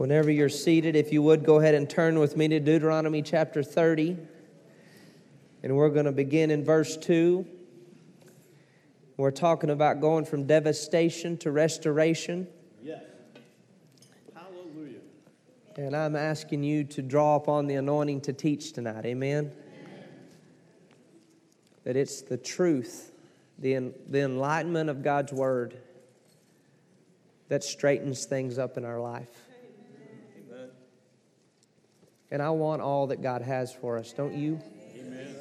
Whenever you're seated, if you would go ahead and turn with me to Deuteronomy chapter 30. And we're going to begin in verse 2. We're talking about going from devastation to restoration. Yes. Hallelujah. And I'm asking you to draw upon the anointing to teach tonight. Amen? That it's the truth, the, the enlightenment of God's word that straightens things up in our life. And I want all that God has for us, don't you? Amen.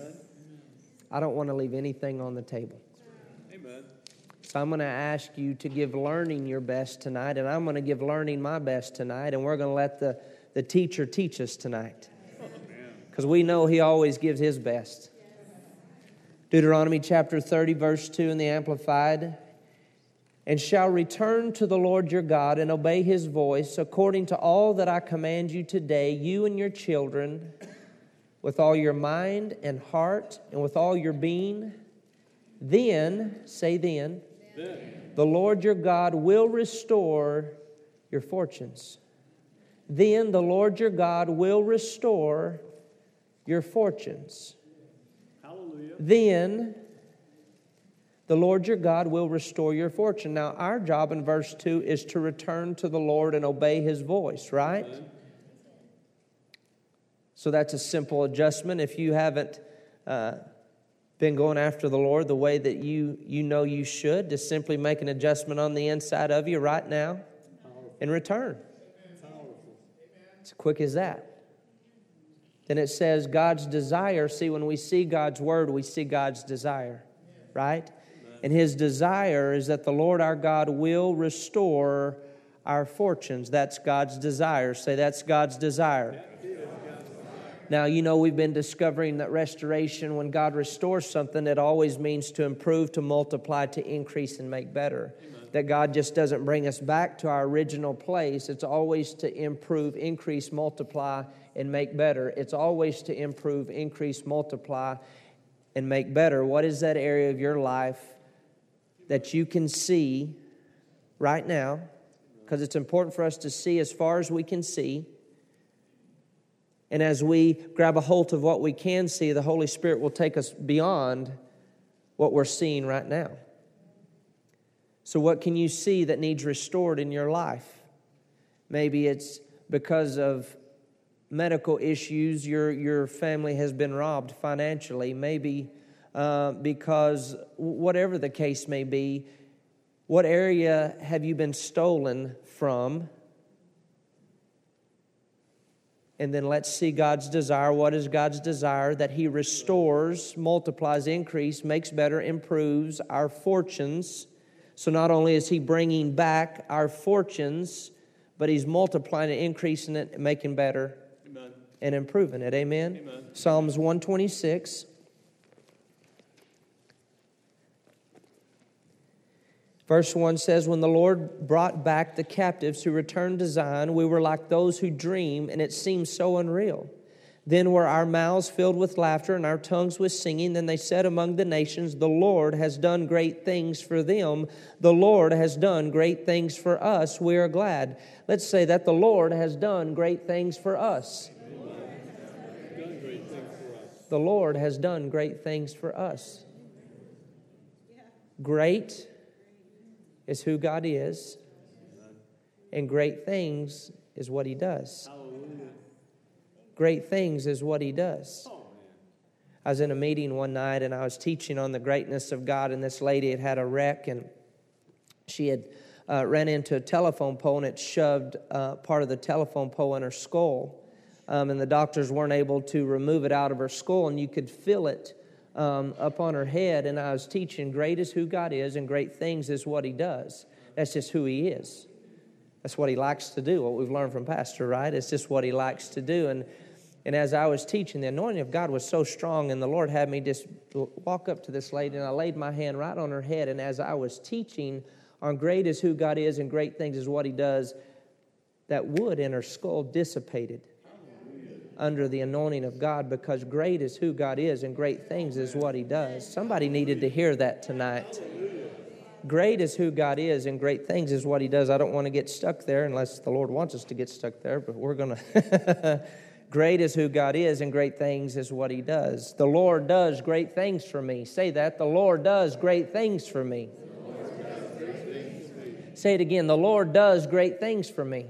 I don't want to leave anything on the table. Amen. So I'm going to ask you to give learning your best tonight, and I'm going to give learning my best tonight, and we're going to let the, the teacher teach us tonight. Because we know he always gives his best. Deuteronomy chapter 30, verse 2 in the Amplified. And shall return to the Lord your God and obey his voice according to all that I command you today, you and your children, with all your mind and heart and with all your being. Then, say then, Then. the Lord your God will restore your fortunes. Then the Lord your God will restore your fortunes. Hallelujah. Then the Lord your God will restore your fortune. Now, our job in verse 2 is to return to the Lord and obey his voice, right? So that's a simple adjustment. If you haven't uh, been going after the Lord the way that you, you know you should, just simply make an adjustment on the inside of you right now and return. It's quick as that. Then it says God's desire. See, when we see God's word, we see God's desire, right? And his desire is that the Lord our God will restore our fortunes. That's God's desire. Say, that's God's desire. Now, you know, we've been discovering that restoration, when God restores something, it always means to improve, to multiply, to increase, and make better. That God just doesn't bring us back to our original place. It's always to improve, increase, multiply, and make better. It's always to improve, increase, multiply, and make better. What is that area of your life that you can see right now? Because it's important for us to see as far as we can see. And as we grab a hold of what we can see, the Holy Spirit will take us beyond what we're seeing right now. So, what can you see that needs restored in your life? Maybe it's because of medical issues, your, your family has been robbed financially. Maybe uh, because, whatever the case may be, what area have you been stolen from? And then let's see God's desire. What is God's desire? That He restores, multiplies, increase, makes better, improves our fortunes. So not only is He bringing back our fortunes, but He's multiplying it, increasing it, making better, Amen. and improving it. Amen? Amen. Psalms 126. Verse 1 says, When the Lord brought back the captives who returned to Zion, we were like those who dream, and it seemed so unreal. Then were our mouths filled with laughter and our tongues with singing. Then they said among the nations, The Lord has done great things for them. The Lord has done great things for us. We are glad. Let's say that the Lord has done great things for us. Done great things for us. The Lord has done great things for us. Great is who God is, and great things is what He does. Great things is what He does. I was in a meeting one night and I was teaching on the greatness of God, and this lady had had a wreck and she had uh, ran into a telephone pole and it shoved uh, part of the telephone pole in her skull. Um, and the doctors weren't able to remove it out of her skull, and you could feel it um, up on her head. And I was teaching, Great is who God is, and great things is what He does. That's just who He is. That's what He likes to do, what we've learned from Pastor, right? It's just what He likes to do. And and as I was teaching, the anointing of God was so strong, and the Lord had me just walk up to this lady, and I laid my hand right on her head. And as I was teaching on great is who God is and great things is what He does, that wood in her skull dissipated under the anointing of God because great is who God is and great things is what He does. Somebody needed to hear that tonight. Great is who God is, and great things is what He does. I don't want to get stuck there unless the Lord wants us to get stuck there, but we're going to. great is who God is, and great things is what He does. The Lord does great things for me. Say that. The Lord does great things for me. Say it again. The Lord does great things for me.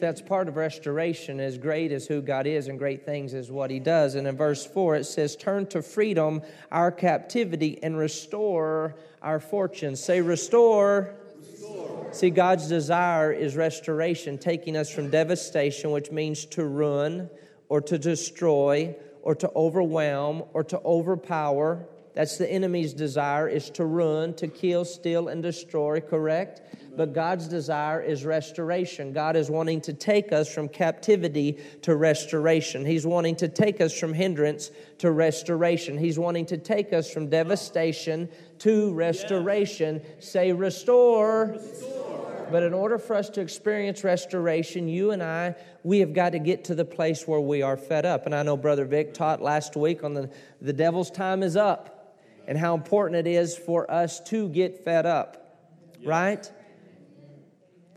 That's part of restoration. As great as who God is, and great things is what He does. And in verse 4, it says, Turn to freedom our captivity and restore our fortunes. Say, Restore. restore. See, God's desire is restoration, taking us from devastation, which means to ruin or to destroy or to overwhelm or to overpower that's the enemy's desire is to ruin, to kill, steal, and destroy, correct? But God's desire is restoration. God is wanting to take us from captivity to restoration. He's wanting to take us from hindrance to restoration. He's wanting to take us from devastation to restoration. Say, restore. restore. But in order for us to experience restoration, you and I, we have got to get to the place where we are fed up. And I know Brother Vic taught last week on the, the devil's time is up and how important it is for us to get fed up, yes. right?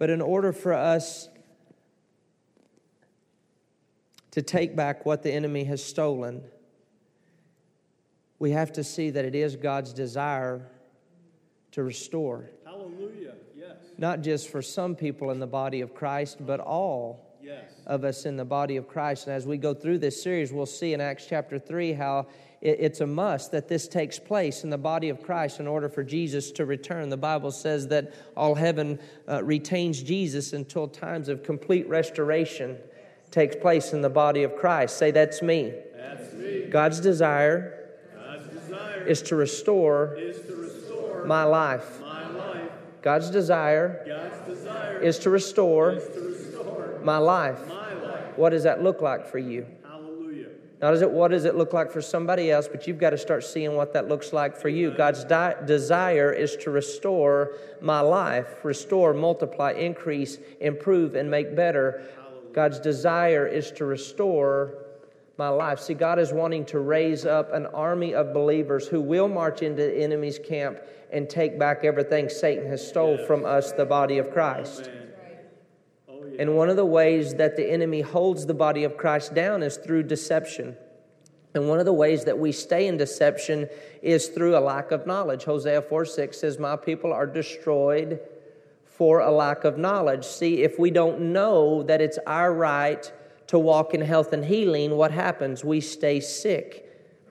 But in order for us to take back what the enemy has stolen, we have to see that it is God's desire to restore. Hallelujah. Yes. Not just for some people in the body of Christ, but all yes. of us in the body of Christ. And as we go through this series, we'll see in Acts chapter 3 how it's a must that this takes place in the body of Christ in order for Jesus to return. The Bible says that all heaven uh, retains Jesus until times of complete restoration takes place in the body of Christ. Say, That's me. That's me. God's desire, God's desire is, to restore is to restore my life. My life. God's desire, God's desire is, to restore is to restore my life. My life. What does that look like for you? Not as it, what does it look like for somebody else, but you've got to start seeing what that looks like for you. God's di- desire is to restore my life, restore, multiply, increase, improve, and make better. God's desire is to restore my life. See, God is wanting to raise up an army of believers who will march into the enemy's camp and take back everything Satan has stole from us, the body of Christ. And one of the ways that the enemy holds the body of Christ down is through deception. And one of the ways that we stay in deception is through a lack of knowledge. Hosea 4 6 says, My people are destroyed for a lack of knowledge. See, if we don't know that it's our right to walk in health and healing, what happens? We stay sick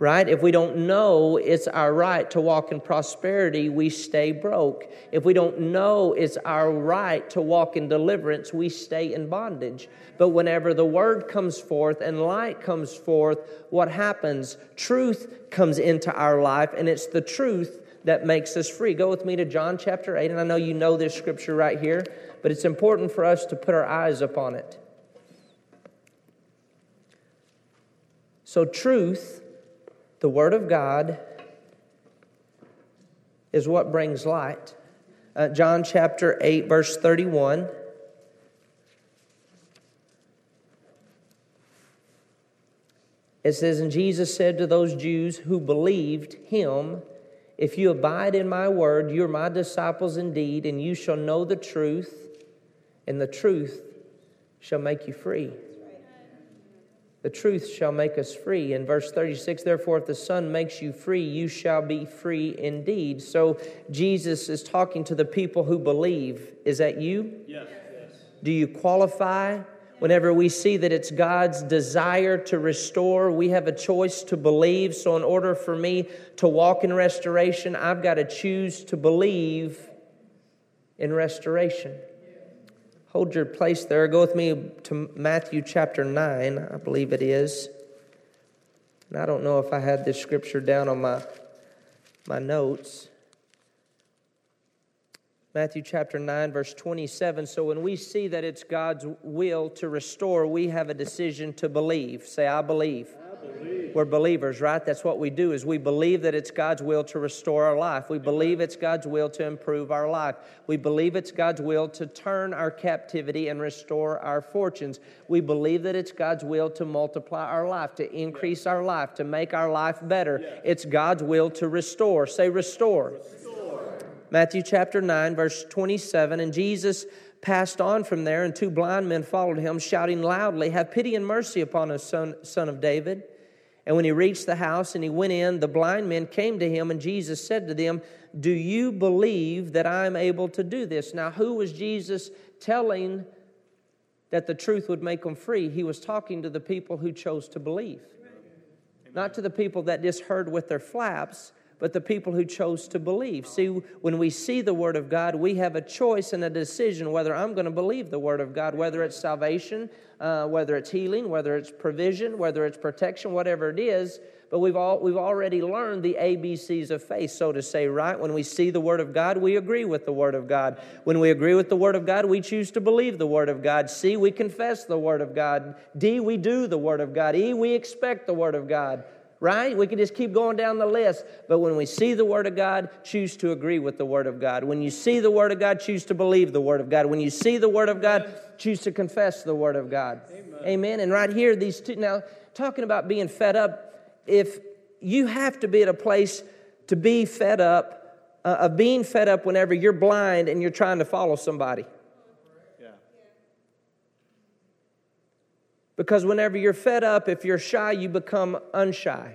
right? If we don't know it's our right to walk in prosperity, we stay broke. If we don't know it's our right to walk in deliverance, we stay in bondage. But whenever the word comes forth and light comes forth, what happens? Truth comes into our life, and it's the truth that makes us free. Go with me to John chapter 8, and I know you know this scripture right here, but it's important for us to put our eyes upon it. So, truth the Word of God is what brings light. Uh, John chapter 8, verse 31. It says, And Jesus said to those Jews who believed him, If you abide in my word, you're my disciples indeed, and you shall know the truth, and the truth shall make you free. The truth shall make us free. In verse 36, therefore, if the Son makes you free, you shall be free indeed. So Jesus is talking to the people who believe. Is that you? Yes. Do you qualify? Whenever we see that it's God's desire to restore, we have a choice to believe. So, in order for me to walk in restoration, I've got to choose to believe in restoration. Hold your place there. Go with me to Matthew chapter 9, I believe it is. And I don't know if I had this scripture down on my, my notes. Matthew chapter 9, verse 27. So when we see that it's God's will to restore, we have a decision to believe. Say, I believe. I believe. We're believers, right? That's what we do is we believe that it's God's will to restore our life. We believe it's God's will to improve our life. We believe it's God's will to turn our captivity and restore our fortunes. We believe that it's God's will to multiply our life, to increase our life, to make our life better. It's God's will to restore. Say restore. Matthew chapter 9 verse 27 and Jesus passed on from there, and two blind men followed him, shouting loudly, Have pity and mercy upon us, son, son of David. And when he reached the house and he went in, the blind men came to him, and Jesus said to them, Do you believe that I am able to do this? Now, who was Jesus telling that the truth would make them free? He was talking to the people who chose to believe, not to the people that just heard with their flaps but the people who chose to believe. See, when we see the Word of God, we have a choice and a decision whether I'm going to believe the Word of God, whether it's salvation, uh, whether it's healing, whether it's provision, whether it's protection, whatever it is. But we've, all, we've already learned the ABCs of faith, so to say, right? When we see the Word of God, we agree with the Word of God. When we agree with the Word of God, we choose to believe the Word of God. C, we confess the Word of God. D, we do the Word of God. E, we expect the Word of God right? We can just keep going down the list. But when we see the Word of God, choose to agree with the Word of God. When you see the Word of God, choose to believe the Word of God. When you see the Word of God, choose to confess the Word of God. Amen. Amen. And right here, these two, now, talking about being fed up, if you have to be at a place to be fed up, uh, of being fed up whenever you're blind and you're trying to follow somebody. Because whenever you're fed up, if you're shy, you become unshy.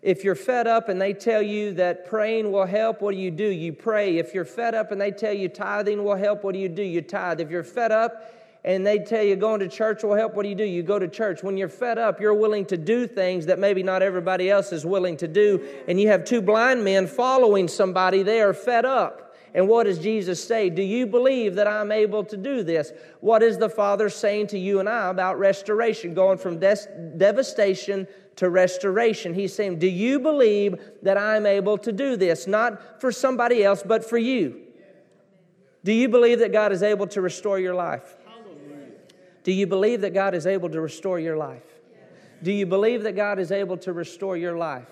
If you're fed up and they tell you that praying will help, what do you do? You pray. If you're fed up and they tell you tithing will help, what do you do? You tithe. If you're fed up and they tell you going to church will help, what do you do? You go to church. When you're fed up, you're willing to do things that maybe not everybody else is willing to do. And you have two blind men following somebody, they are fed up. And what does Jesus say? Do you believe that I'm able to do this? What is the Father saying to you and I about restoration, going from des- devastation to restoration? He's saying, Do you believe that I'm able to do this? Not for somebody else, but for you. Do you believe that God is able to restore your life? Do you believe that God is able to restore your life? Do you believe that God is able to restore your life?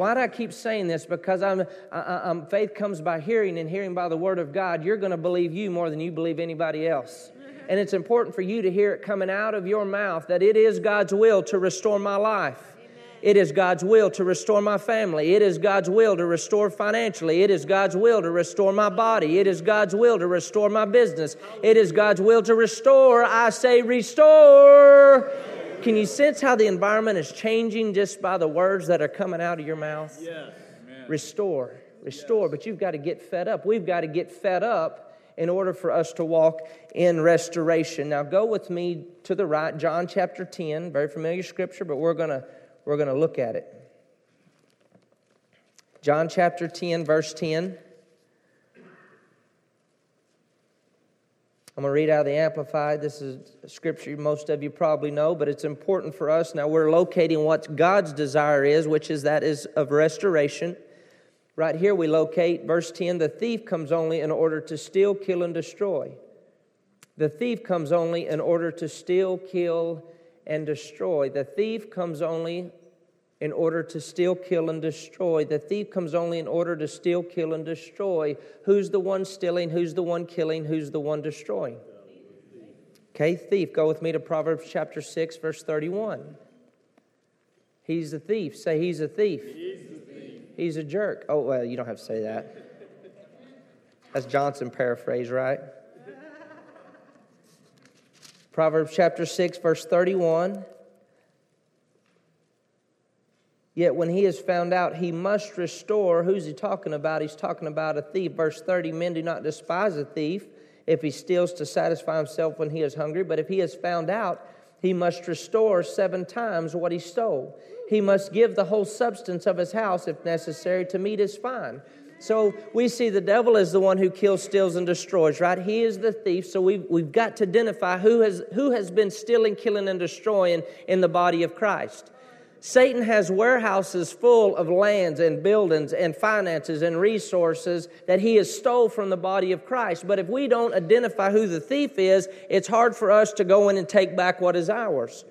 Why do I keep saying this? Because I'm, I, I'm, faith comes by hearing, and hearing by the Word of God. You're going to believe you more than you believe anybody else. And it's important for you to hear it coming out of your mouth that it is God's will to restore my life. It is God's will to restore my family. It is God's will to restore financially. It is God's will to restore my body. It is God's will to restore my business. It is God's will to restore. I say, restore. Can you sense how the environment is changing just by the words that are coming out of your mouth? Yes. Restore, restore. Yes. But you've got to get fed up. We've got to get fed up in order for us to walk in restoration. Now, go with me to the right, John chapter 10, very familiar scripture, but we're going to we're going to look at it. John chapter 10, verse 10. I'm going to read out of the Amplified. This is scripture most of you probably know, but it's important for us. Now we're locating what God's desire is, which is that is of restoration. Right here we locate verse 10 the thief comes only in order to steal, kill, and destroy. The thief comes only in order to steal, kill, and destroy. The thief comes only in order to steal, kill, and destroy. The thief comes only in order to steal, kill, and destroy. Who's the one stealing? Who's the one killing? Who's the one destroying? Okay, thief. Go with me to Proverbs chapter 6, verse 31. He's a thief. Say, he's a thief. He's a, thief. He's a jerk. Oh, well, you don't have to say that. That's Johnson paraphrase, right? Proverbs chapter 6, verse 31. Yet when he is found out, he must restore. Who's he talking about? He's talking about a thief. Verse 30 Men do not despise a thief if he steals to satisfy himself when he is hungry, but if he is found out, he must restore seven times what he stole. He must give the whole substance of his house, if necessary, to meet his fine. So we see the devil is the one who kills, steals, and destroys, right? He is the thief. So we've, we've got to identify who has, who has been stealing, killing, and destroying in the body of Christ. Satan has warehouses full of lands and buildings and finances and resources that he has stole from the body of Christ. But if we don't identify who the thief is, it's hard for us to go in and take back what is ours.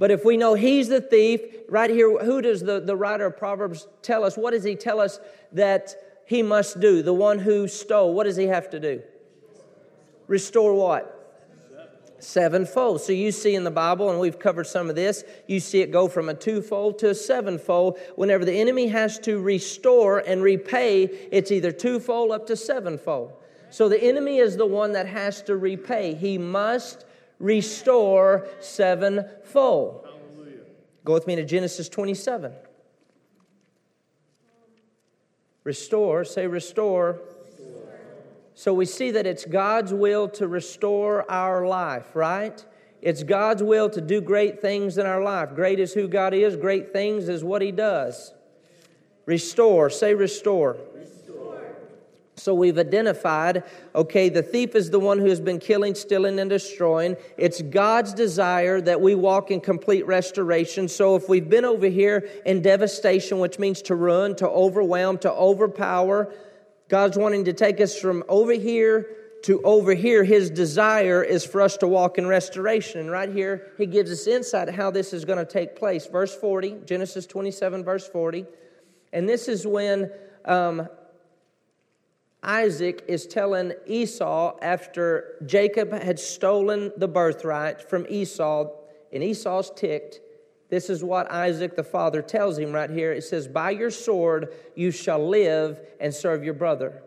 But if we know he's the thief, right here, who does the, the writer of Proverbs tell us? What does he tell us that he must do? The one who stole, what does he have to do? Restore what? Sevenfold. So you see in the Bible, and we've covered some of this, you see it go from a twofold to a sevenfold. Whenever the enemy has to restore and repay, it's either twofold up to sevenfold. So the enemy is the one that has to repay. He must restore sevenfold. Hallelujah. Go with me to Genesis 27. Restore, say restore. So we see that it's God's will to restore our life, right? It's God's will to do great things in our life. Great is who God is, great things is what He does. Restore, say restore. So we've identified, okay, the thief is the one who has been killing, stealing, and destroying. It's God's desire that we walk in complete restoration. So if we've been over here in devastation, which means to ruin, to overwhelm, to overpower, God's wanting to take us from over here to over here. His desire is for us to walk in restoration. And right here, he gives us insight how this is going to take place. Verse 40, Genesis 27, verse 40. And this is when um, Isaac is telling Esau after Jacob had stolen the birthright from Esau, and Esau's ticked. This is what Isaac the father tells him right here. It says, By your sword you shall live and serve your brother.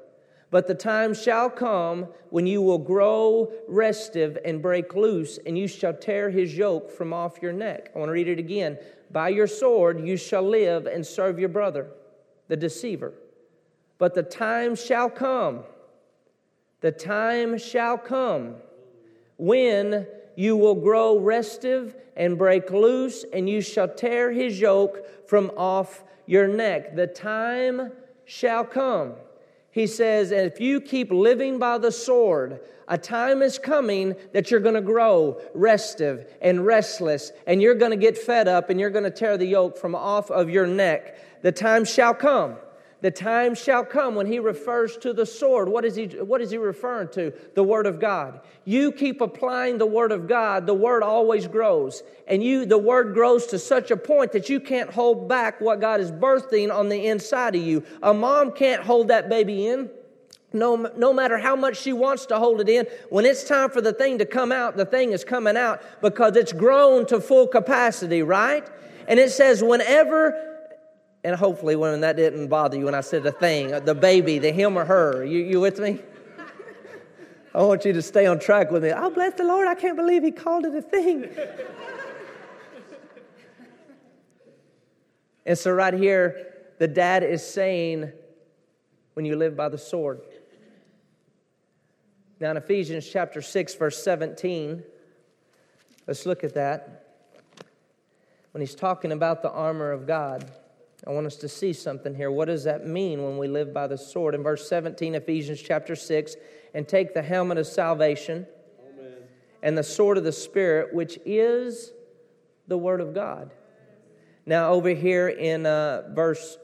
But the time shall come when you will grow restive and break loose, and you shall tear his yoke from off your neck. I want to read it again. By your sword you shall live and serve your brother, the deceiver. But the time shall come, the time shall come when you will grow restive and break loose, and you shall tear his yoke from off your neck. The time shall come. He says, if you keep living by the sword, a time is coming that you're going to grow restive and restless, and you're going to get fed up, and you're going to tear the yoke from off of your neck. The time shall come. The time shall come when he refers to the sword. What is he, what is he referring to? The Word of God. You keep applying the Word of God, the Word always grows. And you, the Word grows to such a point that you can't hold back what God is birthing on the inside of you. A mom can't hold that baby in. No, no matter how much she wants to hold it in, when it's time for the thing to come out, the thing is coming out because it's grown to full capacity, right? And it says, whenever and hopefully when that didn't bother you when I said the thing, the baby, the him or her. You, you with me? I want you to stay on track with me. Oh, bless the Lord. I can't believe he called it a thing. and so, right here, the dad is saying, when you live by the sword. Now, in Ephesians chapter 6, verse 17, let's look at that. When he's talking about the armor of God. I want us to see something here. What does that mean when we live by the sword? In verse 17, Ephesians chapter 6, and take the helmet of salvation Amen. and the sword of the Spirit, which is the Word of God. Now, over here in uh, verse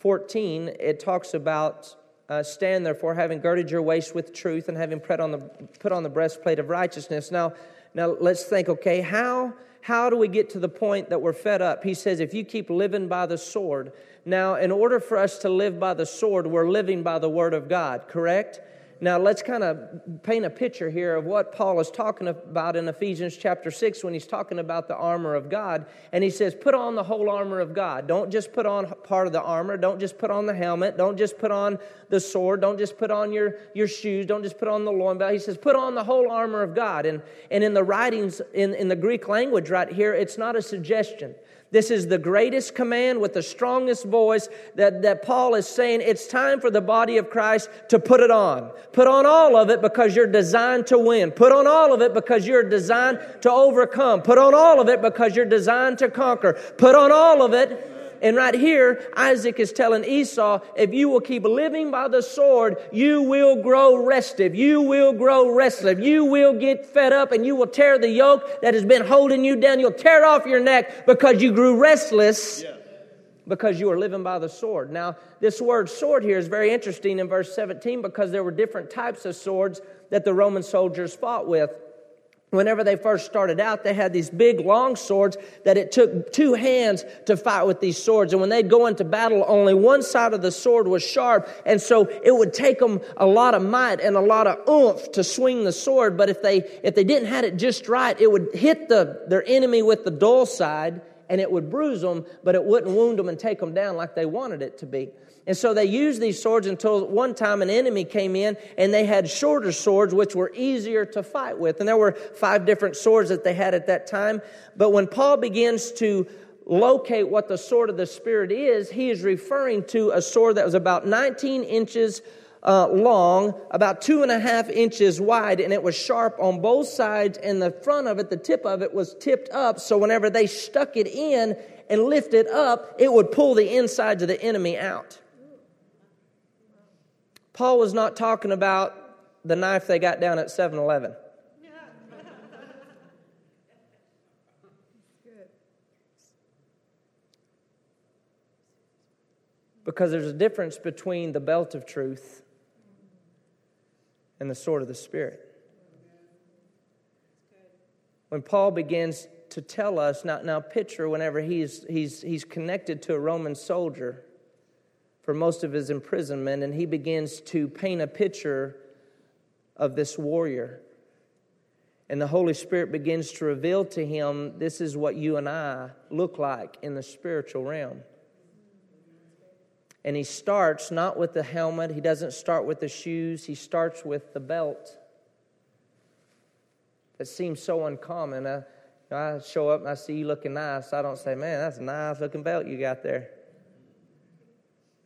14, it talks about uh, stand therefore, having girded your waist with truth and having put on the, put on the breastplate of righteousness. Now, now let's think, okay, how how do we get to the point that we're fed up? He says, if you keep living by the sword. Now, in order for us to live by the sword, we're living by the word of God, correct? Now, let's kind of paint a picture here of what Paul is talking about in Ephesians chapter 6 when he's talking about the armor of God. And he says, Put on the whole armor of God. Don't just put on part of the armor. Don't just put on the helmet. Don't just put on the sword. Don't just put on your, your shoes. Don't just put on the loin belt. He says, Put on the whole armor of God. And, and in the writings, in, in the Greek language right here, it's not a suggestion. This is the greatest command with the strongest voice that, that Paul is saying it's time for the body of Christ to put it on. Put on all of it because you're designed to win. Put on all of it because you're designed to overcome. Put on all of it because you're designed to conquer. Put on all of it and right here, Isaac is telling Esau, if you will keep living by the sword, you will grow restive. You will grow restless. You will get fed up and you will tear the yoke that has been holding you down. You'll tear off your neck because you grew restless. Yeah because you are living by the sword. Now, this word sword here is very interesting in verse 17 because there were different types of swords that the Roman soldiers fought with. Whenever they first started out, they had these big long swords that it took two hands to fight with these swords. And when they'd go into battle, only one side of the sword was sharp. And so it would take them a lot of might and a lot of oomph to swing the sword. But if they, if they didn't have it just right, it would hit the, their enemy with the dull side and it would bruise them, but it wouldn't wound them and take them down like they wanted it to be. And so they used these swords until one time an enemy came in and they had shorter swords which were easier to fight with. And there were five different swords that they had at that time. But when Paul begins to locate what the sword of the Spirit is, he is referring to a sword that was about 19 inches uh, long, about two and a half inches wide, and it was sharp on both sides. And the front of it, the tip of it, was tipped up. So whenever they stuck it in and lifted up, it would pull the insides of the enemy out. Paul was not talking about the knife they got down at 7 Eleven. Because there's a difference between the belt of truth and the sword of the Spirit. When Paul begins to tell us, now, now picture whenever he's, he's, he's connected to a Roman soldier for most of his imprisonment, and he begins to paint a picture of this warrior. And the Holy Spirit begins to reveal to him this is what you and I look like in the spiritual realm. And he starts not with the helmet, he doesn't start with the shoes, he starts with the belt. That seems so uncommon. I, I show up and I see you looking nice. I don't say, man, that's a nice looking belt you got there.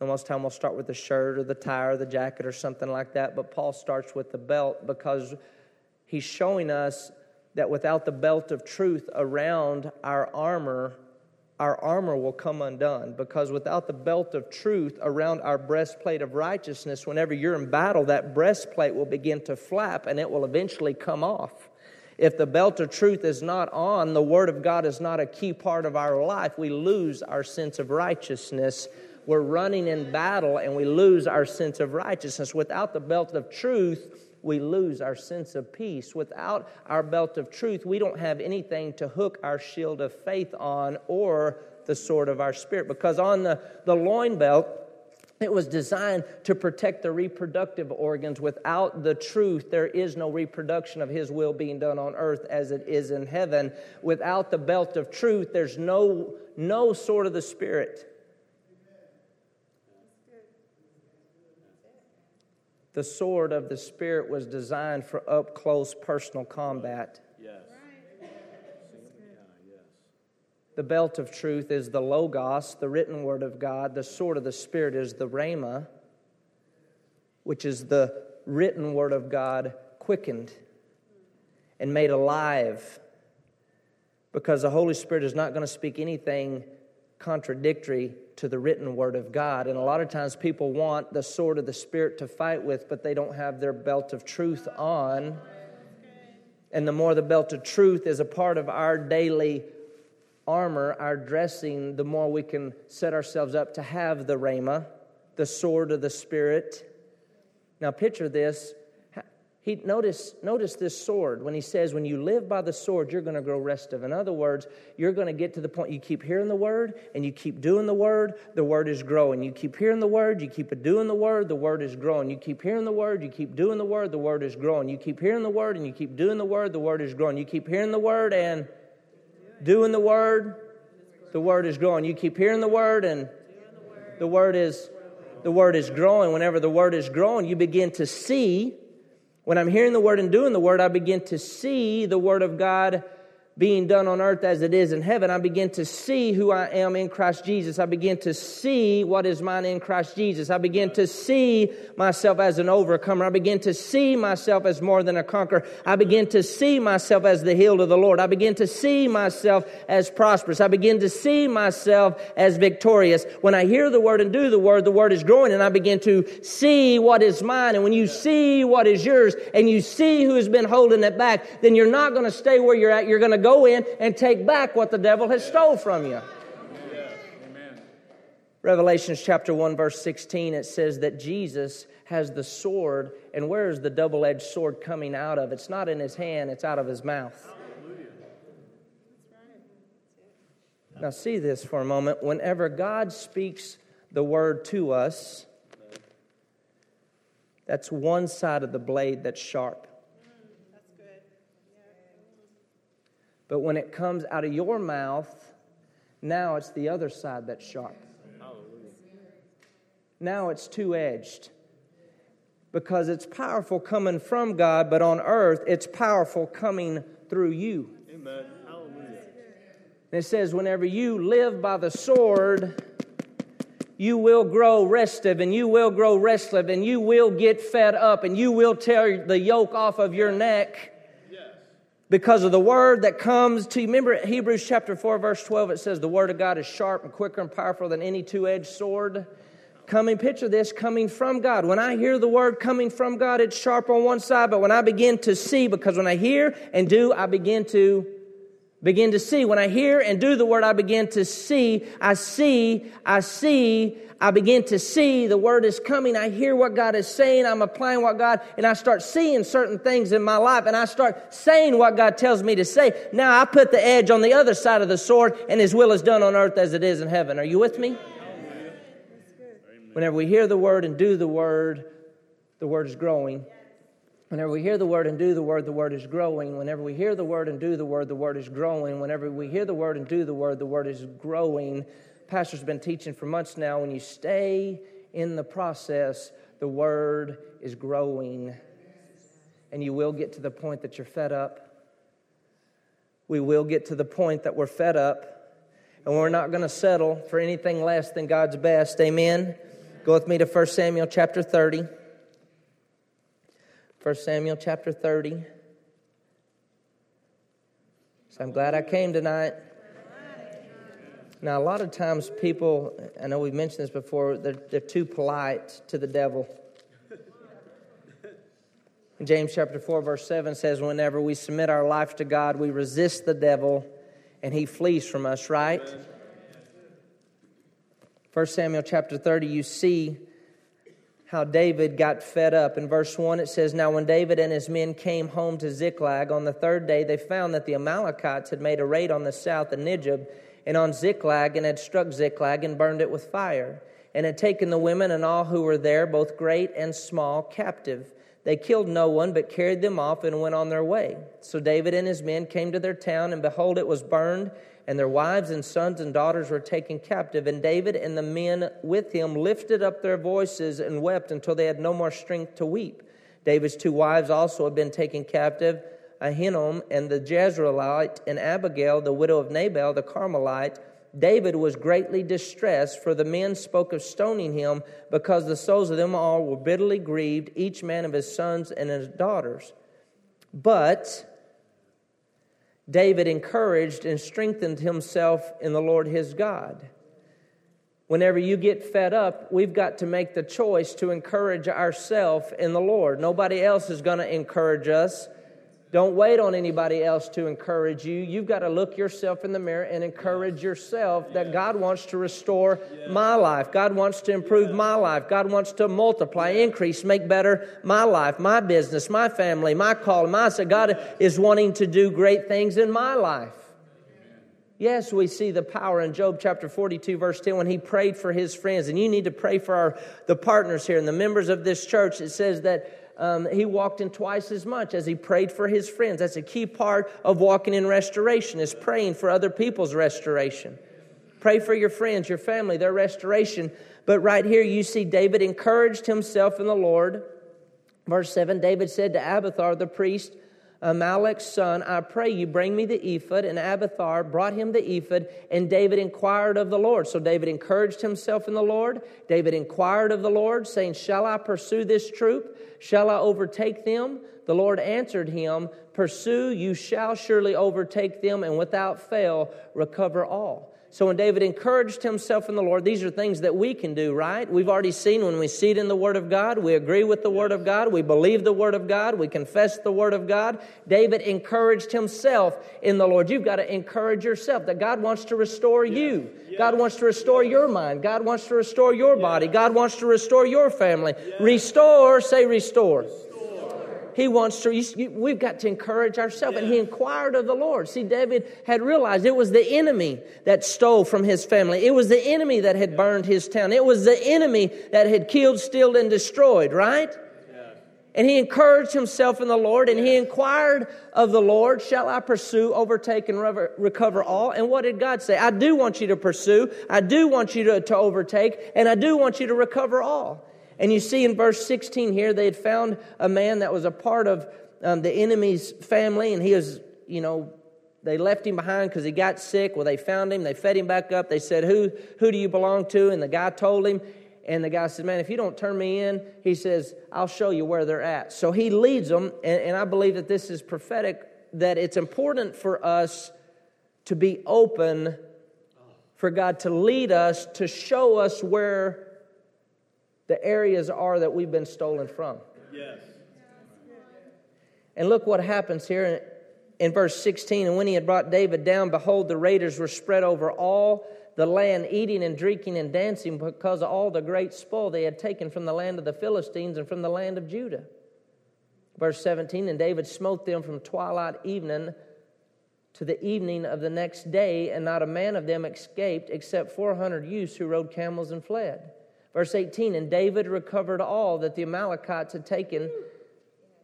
And most time we'll start with the shirt or the tie or the jacket or something like that. But Paul starts with the belt because he's showing us that without the belt of truth around our armor, our armor will come undone. Because without the belt of truth around our breastplate of righteousness, whenever you're in battle, that breastplate will begin to flap and it will eventually come off. If the belt of truth is not on, the Word of God is not a key part of our life, we lose our sense of righteousness we're running in battle and we lose our sense of righteousness. Without the belt of truth, we lose our sense of peace. Without our belt of truth, we don't have anything to hook our shield of faith on or the sword of our spirit. Because on the, the loin belt, it was designed to protect the reproductive organs. Without the truth, there is no reproduction of His will being done on earth as it is in heaven. Without the belt of truth, there's no, no sword of the Spirit. The sword of the Spirit was designed for up close personal combat. Yes. The belt of truth is the Logos, the written word of God. The sword of the Spirit is the Rhema, which is the written word of God quickened and made alive. Because the Holy Spirit is not going to speak anything contradictory to the written word of God. And a lot of times people want the sword of the Spirit to fight with, but they don't have their belt of truth on. And the more the belt of truth is a part of our daily armor, our dressing, the more we can set ourselves up to have the rhema, the sword of the Spirit. Now, picture this he, notice, notice this sword when he says, when you live by the sword, you're going to grow restive. In other words, you're going to get to the point you keep hearing the word and you keep doing the word, the word is growing. You keep hearing the word, you keep doing the word, the word is growing. You keep hearing the word, you keep doing the word, the word is growing. You keep hearing the word and you keep doing the word, the word is growing. You keep hearing the word and doing the word, the word is growing. You keep hearing the word and the word is the word is growing. Whenever the word is growing, you begin to see when I'm hearing the word and doing the word, I begin to see the word of God being done on earth as it is in heaven. I begin to see who I am in Christ Jesus. I begin to see what is mine in Christ Jesus. I begin to see myself as an overcomer. I begin to see myself as more than a conqueror. I begin to see myself as the healed of the Lord. I begin to see myself as prosperous. I begin to see myself as victorious. When I hear the word and do the word, the word is growing and I begin to see what is mine. And when you see what is yours and you see who has been holding it back, then you're not going to stay where you're at. You're going to go go in and take back what the devil has stole from you. Revelations chapter 1, verse 16, it says that Jesus has the sword, and where is the double edged sword coming out of? It's not in his hand, it's out of his mouth. Now, see this for a moment. Whenever God speaks the word to us, that's one side of the blade that's sharp. But when it comes out of your mouth, now it's the other side that's sharp. Now it's two edged. Because it's powerful coming from God, but on earth, it's powerful coming through you. Amen. Hallelujah. And it says, whenever you live by the sword, you will grow restive and you will grow restless and you will get fed up and you will tear the yoke off of your neck because of the word that comes to you. Remember Hebrews chapter 4, verse 12, it says, The word of God is sharp and quicker and powerful than any two edged sword. Coming, picture this coming from God. When I hear the word coming from God, it's sharp on one side, but when I begin to see, because when I hear and do, I begin to begin to see. When I hear and do the word, I begin to see. I see, I see, I begin to see the word is coming. I hear what God is saying. I'm applying what God, and I start seeing certain things in my life, and I start saying what God tells me to say. Now I put the edge on the other side of the sword, and His will is done on earth as it is in heaven. Are you with me? Whenever we hear the word and do the word, the word is growing. Whenever we hear the word and do the word, the word is growing. Whenever we hear the word and do the word, the word is growing. Whenever we hear the word and do the word, the word is growing. Pastor's been teaching for months now. When you stay in the process, the word is growing. And you will get to the point that you're fed up. We will get to the point that we're fed up. And we're not going to settle for anything less than God's best. Amen. Go with me to 1 Samuel chapter 30. 1 Samuel chapter 30. So I'm glad I came tonight. Now, a lot of times people, I know we've mentioned this before, they're, they're too polite to the devil. James chapter 4, verse 7 says, Whenever we submit our life to God, we resist the devil and he flees from us, right? 1 Samuel chapter 30, you see how David got fed up. In verse 1, it says, Now when David and his men came home to Ziklag on the third day, they found that the Amalekites had made a raid on the south of Negeb and on Ziklag and had struck Ziklag and burned it with fire, and had taken the women and all who were there, both great and small, captive. They killed no one, but carried them off and went on their way. So David and his men came to their town, and behold, it was burned and their wives and sons and daughters were taken captive. And David and the men with him lifted up their voices and wept until they had no more strength to weep. David's two wives also had been taken captive Ahinoam and the Jezreelite, and Abigail, the widow of Nabal the Carmelite. David was greatly distressed, for the men spoke of stoning him, because the souls of them all were bitterly grieved, each man of his sons and his daughters. But David encouraged and strengthened himself in the Lord his God. Whenever you get fed up, we've got to make the choice to encourage ourselves in the Lord. Nobody else is going to encourage us. Don't wait on anybody else to encourage you. You've got to look yourself in the mirror and encourage yourself that God wants to restore my life. God wants to improve my life. God wants to multiply, increase, make better my life, my business, my family, my call, my so God is wanting to do great things in my life. Yes, we see the power in Job chapter 42, verse 10, when he prayed for his friends. And you need to pray for our, the partners here and the members of this church. It says that um, he walked in twice as much as he prayed for his friends. That's a key part of walking in restoration, is praying for other people's restoration. Pray for your friends, your family, their restoration. But right here, you see David encouraged himself in the Lord. Verse 7 David said to Abiathar the priest, Ahimelech's son, I pray you bring me the ephod. And Abiathar brought him the ephod, and David inquired of the Lord. So David encouraged himself in the Lord. David inquired of the Lord, saying, Shall I pursue this troop? Shall I overtake them? The Lord answered him, Pursue, you shall surely overtake them, and without fail recover all. So when David encouraged himself in the Lord, these are things that we can do, right? We've already seen when we see it in the Word of God, we agree with the Word of God, we believe the Word of God, we confess the Word of God. David encouraged himself in the Lord. You've got to encourage yourself that God wants to restore you. God wants to restore your mind. God wants to restore your body. God wants to restore your family. Restore, say restore. He wants to, we've got to encourage ourselves. And he inquired of the Lord. See, David had realized it was the enemy that stole from his family. It was the enemy that had burned his town. It was the enemy that had killed, stealed, and destroyed, right? And he encouraged himself in the Lord and he inquired of the Lord, Shall I pursue, overtake, and recover all? And what did God say? I do want you to pursue, I do want you to, to overtake, and I do want you to recover all. And you see in verse 16 here, they had found a man that was a part of um, the enemy's family, and he was, you know, they left him behind because he got sick. Well, they found him, they fed him back up. They said, who, who do you belong to? And the guy told him, and the guy said, Man, if you don't turn me in, he says, I'll show you where they're at. So he leads them, and, and I believe that this is prophetic, that it's important for us to be open for God to lead us, to show us where the areas are that we've been stolen from. Yes. And look what happens here in, in verse 16. And when he had brought David down, behold, the raiders were spread over all the land, eating and drinking and dancing because of all the great spoil they had taken from the land of the Philistines and from the land of Judah. Verse 17 And David smote them from twilight evening to the evening of the next day, and not a man of them escaped except 400 youths who rode camels and fled. Verse 18 And David recovered all that the Amalekites had taken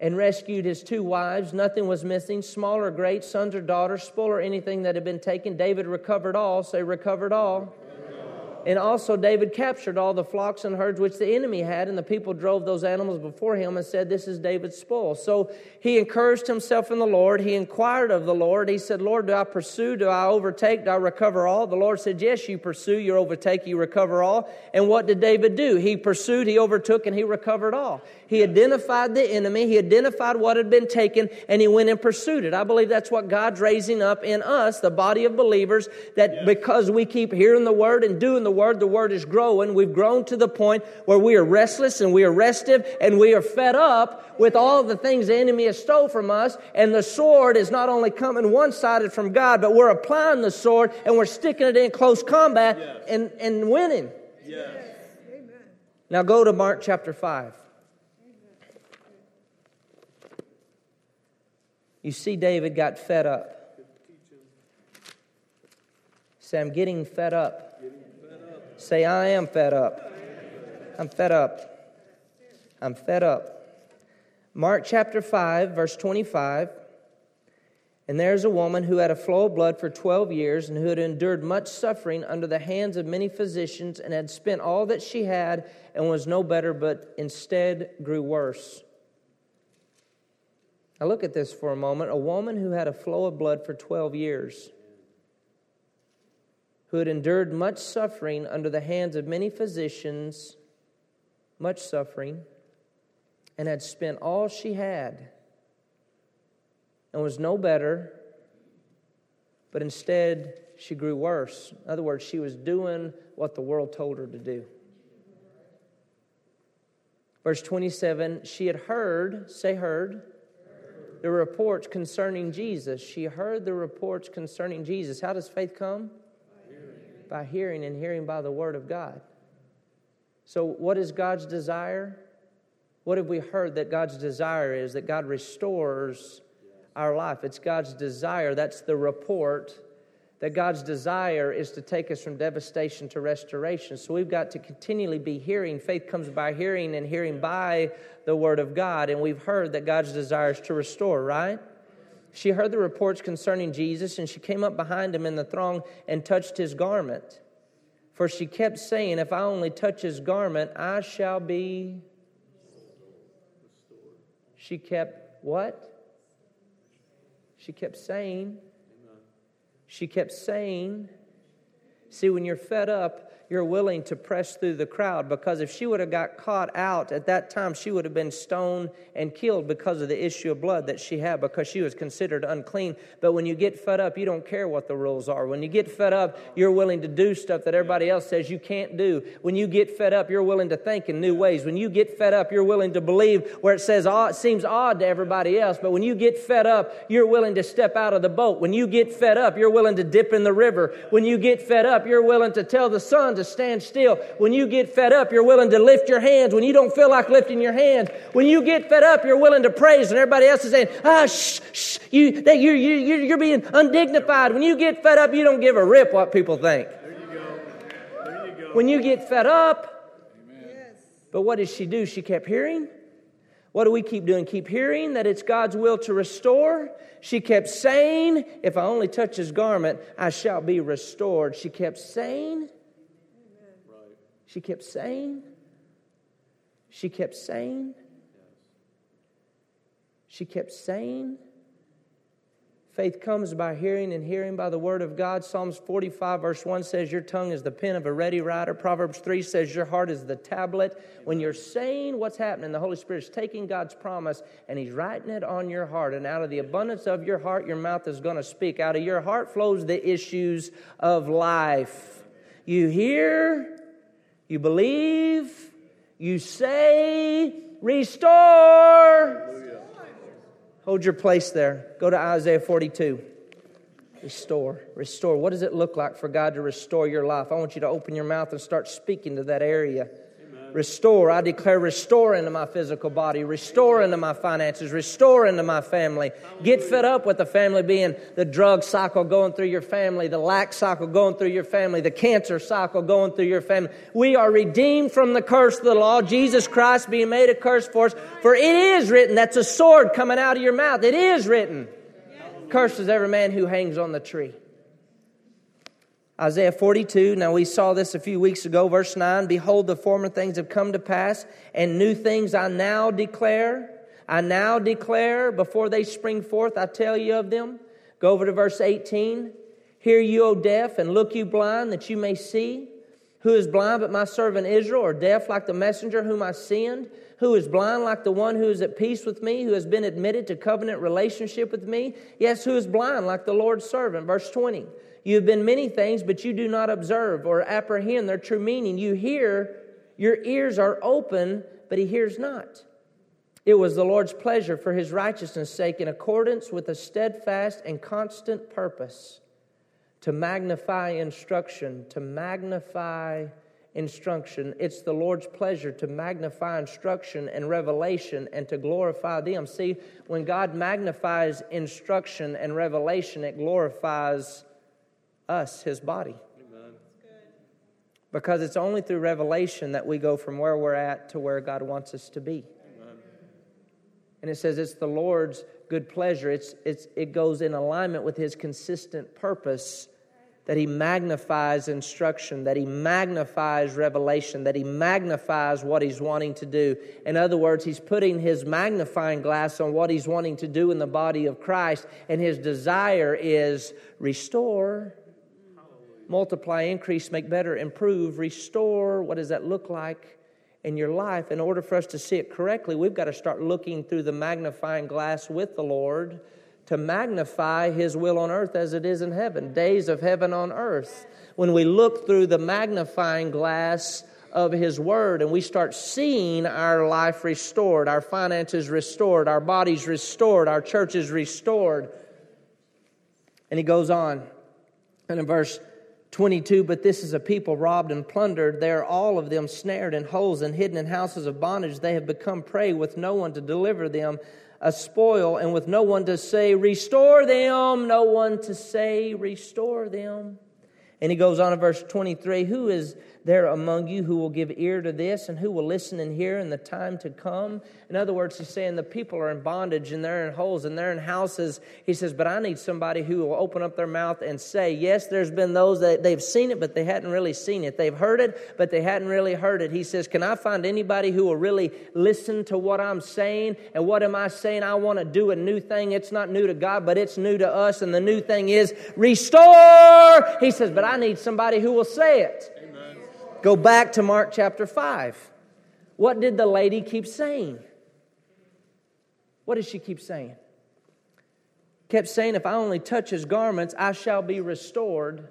and rescued his two wives. Nothing was missing, small or great, sons or daughters, spoil or anything that had been taken. David recovered all. Say, recovered all. And also, David captured all the flocks and herds which the enemy had, and the people drove those animals before him and said, This is David's spoil. So he encouraged himself in the Lord. He inquired of the Lord. He said, Lord, do I pursue? Do I overtake? Do I recover all? The Lord said, Yes, you pursue, you overtake, you recover all. And what did David do? He pursued, he overtook, and he recovered all. He identified the enemy, he identified what had been taken, and he went and pursued it. I believe that's what God's raising up in us, the body of believers, that yes. because we keep hearing the word and doing the word, the word is growing. We've grown to the point where we are restless and we are restive and we are fed up with all the things the enemy has stole from us. And the sword is not only coming one sided from God, but we're applying the sword and we're sticking it in close combat yes. and, and winning. Yes. Now go to Mark chapter 5. You see, David got fed up. Say, I'm getting fed up. Say, I am fed up. I'm fed up. I'm fed up. Mark chapter 5, verse 25. And there's a woman who had a flow of blood for 12 years and who had endured much suffering under the hands of many physicians and had spent all that she had and was no better, but instead grew worse. Now, look at this for a moment. A woman who had a flow of blood for 12 years who had endured much suffering under the hands of many physicians, much suffering, and had spent all she had and was no better, but instead she grew worse. In other words, she was doing what the world told her to do. Verse 27 she had heard, say, heard, the reports concerning Jesus. She heard the reports concerning Jesus. How does faith come? By hearing, and hearing by the Word of God. So, what is God's desire? What have we heard that God's desire is? That God restores our life. It's God's desire. That's the report. That God's desire is to take us from devastation to restoration. So we've got to continually be hearing. Faith comes by hearing, and hearing by the Word of God. And we've heard that God's desire is to restore, right? She heard the reports concerning Jesus, and she came up behind him in the throng and touched his garment. For she kept saying, If I only touch his garment, I shall be. She kept what? She kept saying. She kept saying. See, when you're fed up, you're willing to press through the crowd because if she would have got caught out at that time, she would have been stoned and killed because of the issue of blood that she had because she was considered unclean. But when you get fed up, you don't care what the rules are. When you get fed up, you're willing to do stuff that everybody else says you can't do. When you get fed up, you're willing to think in new ways. When you get fed up, you're willing to believe where it says oh, it seems odd to everybody else. But when you get fed up, you're willing to step out of the boat. When you get fed up, you're willing to dip in the river. When you get fed up, you're willing to tell the sun to stand still. When you get fed up, you're willing to lift your hands. When you don't feel like lifting your hands, when you get fed up, you're willing to praise, and everybody else is saying, "Ah, shh, shh, you, that you, you, you, you're being undignified." When you get fed up, you don't give a rip what people think. There you go. There you go. When you get fed up, but what did she do? She kept hearing. What do we keep doing? Keep hearing that it's God's will to restore. She kept saying, If I only touch his garment, I shall be restored. She kept saying, She kept saying, She kept saying, She kept saying. Faith comes by hearing, and hearing by the word of God. Psalms 45, verse 1 says, Your tongue is the pen of a ready writer. Proverbs 3 says, Your heart is the tablet. When you're saying what's happening, the Holy Spirit is taking God's promise and He's writing it on your heart. And out of the abundance of your heart, your mouth is going to speak. Out of your heart flows the issues of life. You hear, you believe, you say, Restore. Hold your place there. Go to Isaiah 42. Restore. Restore. What does it look like for God to restore your life? I want you to open your mouth and start speaking to that area. Restore. I declare restore into my physical body, restore into my finances, restore into my family. Get fed up with the family being the drug cycle going through your family, the lack cycle going through your family, the cancer cycle going through your family. We are redeemed from the curse of the law, Jesus Christ being made a curse for us. For it is written, that's a sword coming out of your mouth. It is written. Cursed is every man who hangs on the tree. Isaiah 42, now we saw this a few weeks ago, verse 9 Behold, the former things have come to pass, and new things I now declare. I now declare before they spring forth, I tell you of them. Go over to verse 18. Hear you, O deaf, and look you blind, that you may see. Who is blind but my servant Israel, or deaf like the messenger whom I send? Who is blind like the one who is at peace with me, who has been admitted to covenant relationship with me? Yes, who is blind like the Lord's servant? Verse 20. You have been many things, but you do not observe or apprehend their true meaning. You hear, your ears are open, but he hears not. It was the Lord's pleasure for his righteousness' sake, in accordance with a steadfast and constant purpose, to magnify instruction, to magnify instruction. It's the Lord's pleasure to magnify instruction and revelation and to glorify them. See, when God magnifies instruction and revelation, it glorifies us, his body. Because it's only through revelation that we go from where we're at to where God wants us to be. And it says it's the Lord's good pleasure. It's, it's, it goes in alignment with his consistent purpose that he magnifies instruction, that he magnifies revelation, that he magnifies what he's wanting to do. In other words, he's putting his magnifying glass on what he's wanting to do in the body of Christ, and his desire is restore multiply, increase, make better, improve, restore. What does that look like in your life? In order for us to see it correctly, we've got to start looking through the magnifying glass with the Lord to magnify His will on earth as it is in heaven, days of heaven on earth. When we look through the magnifying glass of His Word and we start seeing our life restored, our finances restored, our bodies restored, our churches restored. And He goes on. And in verse 22 But this is a people robbed and plundered. They are all of them snared in holes and hidden in houses of bondage. They have become prey with no one to deliver them, a spoil, and with no one to say, Restore them, no one to say, Restore them. And he goes on in verse 23 Who is there among you who will give ear to this and who will listen and hear in the time to come? In other words, he's saying the people are in bondage and they're in holes and they're in houses. He says, But I need somebody who will open up their mouth and say, Yes, there's been those that they've seen it, but they hadn't really seen it. They've heard it, but they hadn't really heard it. He says, Can I find anybody who will really listen to what I'm saying? And what am I saying? I want to do a new thing. It's not new to God, but it's new to us. And the new thing is restore. He says, But I need somebody who will say it. Go back to Mark chapter 5. What did the lady keep saying? What did she keep saying? Kept saying, If I only touch his garments, I shall be restored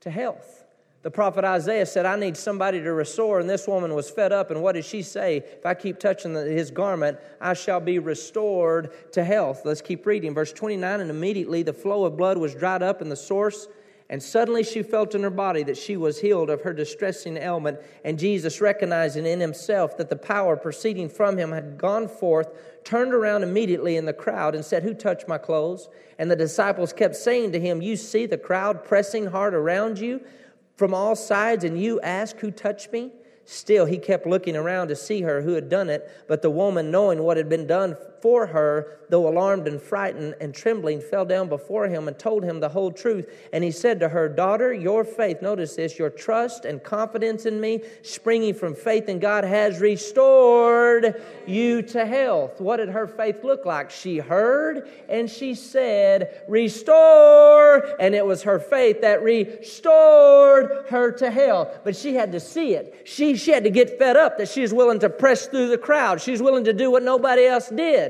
to health. The prophet Isaiah said, I need somebody to restore. And this woman was fed up. And what did she say? If I keep touching the, his garment, I shall be restored to health. Let's keep reading. Verse 29 And immediately the flow of blood was dried up in the source. And suddenly she felt in her body that she was healed of her distressing ailment. And Jesus, recognizing in himself that the power proceeding from him had gone forth, turned around immediately in the crowd and said, Who touched my clothes? And the disciples kept saying to him, You see the crowd pressing hard around you from all sides, and you ask, Who touched me? Still, he kept looking around to see her who had done it. But the woman, knowing what had been done for her, though alarmed and frightened and trembling, fell down before him and told him the whole truth. And he said to her, Daughter, your faith, notice this, your trust and confidence in me, springing from faith in God, has restored you to health. What did her faith look like? She heard and she said, Restore. And it was her faith that restored her to health. But she had to see it. She, she had to get fed up that she was willing to press through the crowd. She's willing to do what nobody else did.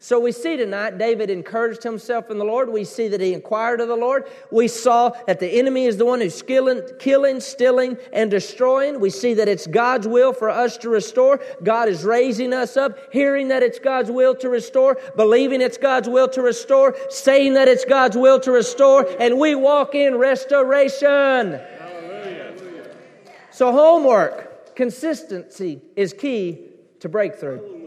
So we see tonight David encouraged himself in the Lord. We see that he inquired of the Lord. We saw that the enemy is the one who's killing, killing, stealing, and destroying. We see that it's God's will for us to restore. God is raising us up, hearing that it's God's will to restore, believing it's God's will to restore, saying that it's God's will to restore, and we walk in restoration. Hallelujah. So homework, consistency is key to breakthrough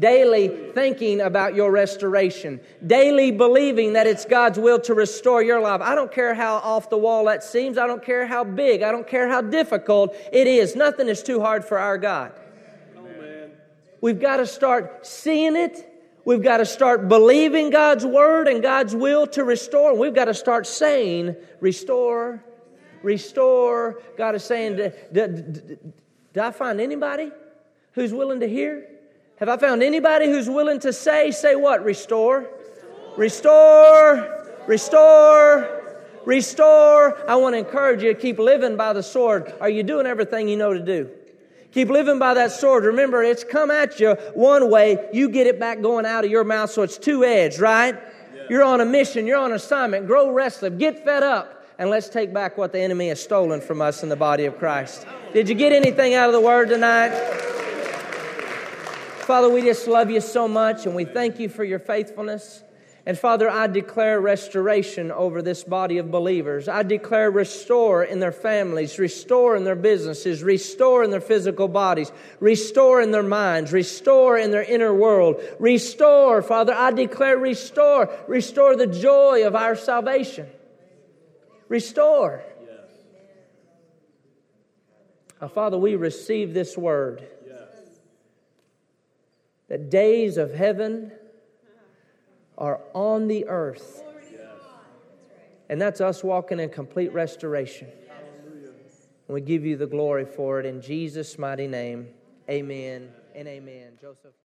daily thinking about your restoration, daily believing that it's God's will to restore your life. I don't care how off the wall that seems, I don't care how big, I don't care how difficult it is. Nothing is too hard for our God. We've got to start seeing it. We've got to start believing God's word and God's will to restore. We've got to start saying, Restore, restore. God is saying, Did I find anybody who's willing to hear? Have I found anybody who's willing to say, say what? Restore. Restore. Restore. Restore. I want to encourage you to keep living by the sword. Are you doing everything you know to do? Keep living by that sword. Remember, it's come at you one way, you get it back going out of your mouth, so it's two edged, right? You're on a mission, you're on assignment. Grow restless, get fed up, and let's take back what the enemy has stolen from us in the body of Christ. Did you get anything out of the word tonight? Father, we just love you so much and we thank you for your faithfulness. And Father, I declare restoration over this body of believers. I declare restore in their families, restore in their businesses, restore in their physical bodies, restore in their minds, restore in their inner world. Restore, Father, I declare restore. Restore the joy of our salvation. Restore. Yes. Now, Father, we receive this word that days of heaven are on the earth. And that's us walking in complete restoration. And we give you the glory for it in Jesus' mighty name. Amen and amen. Joseph.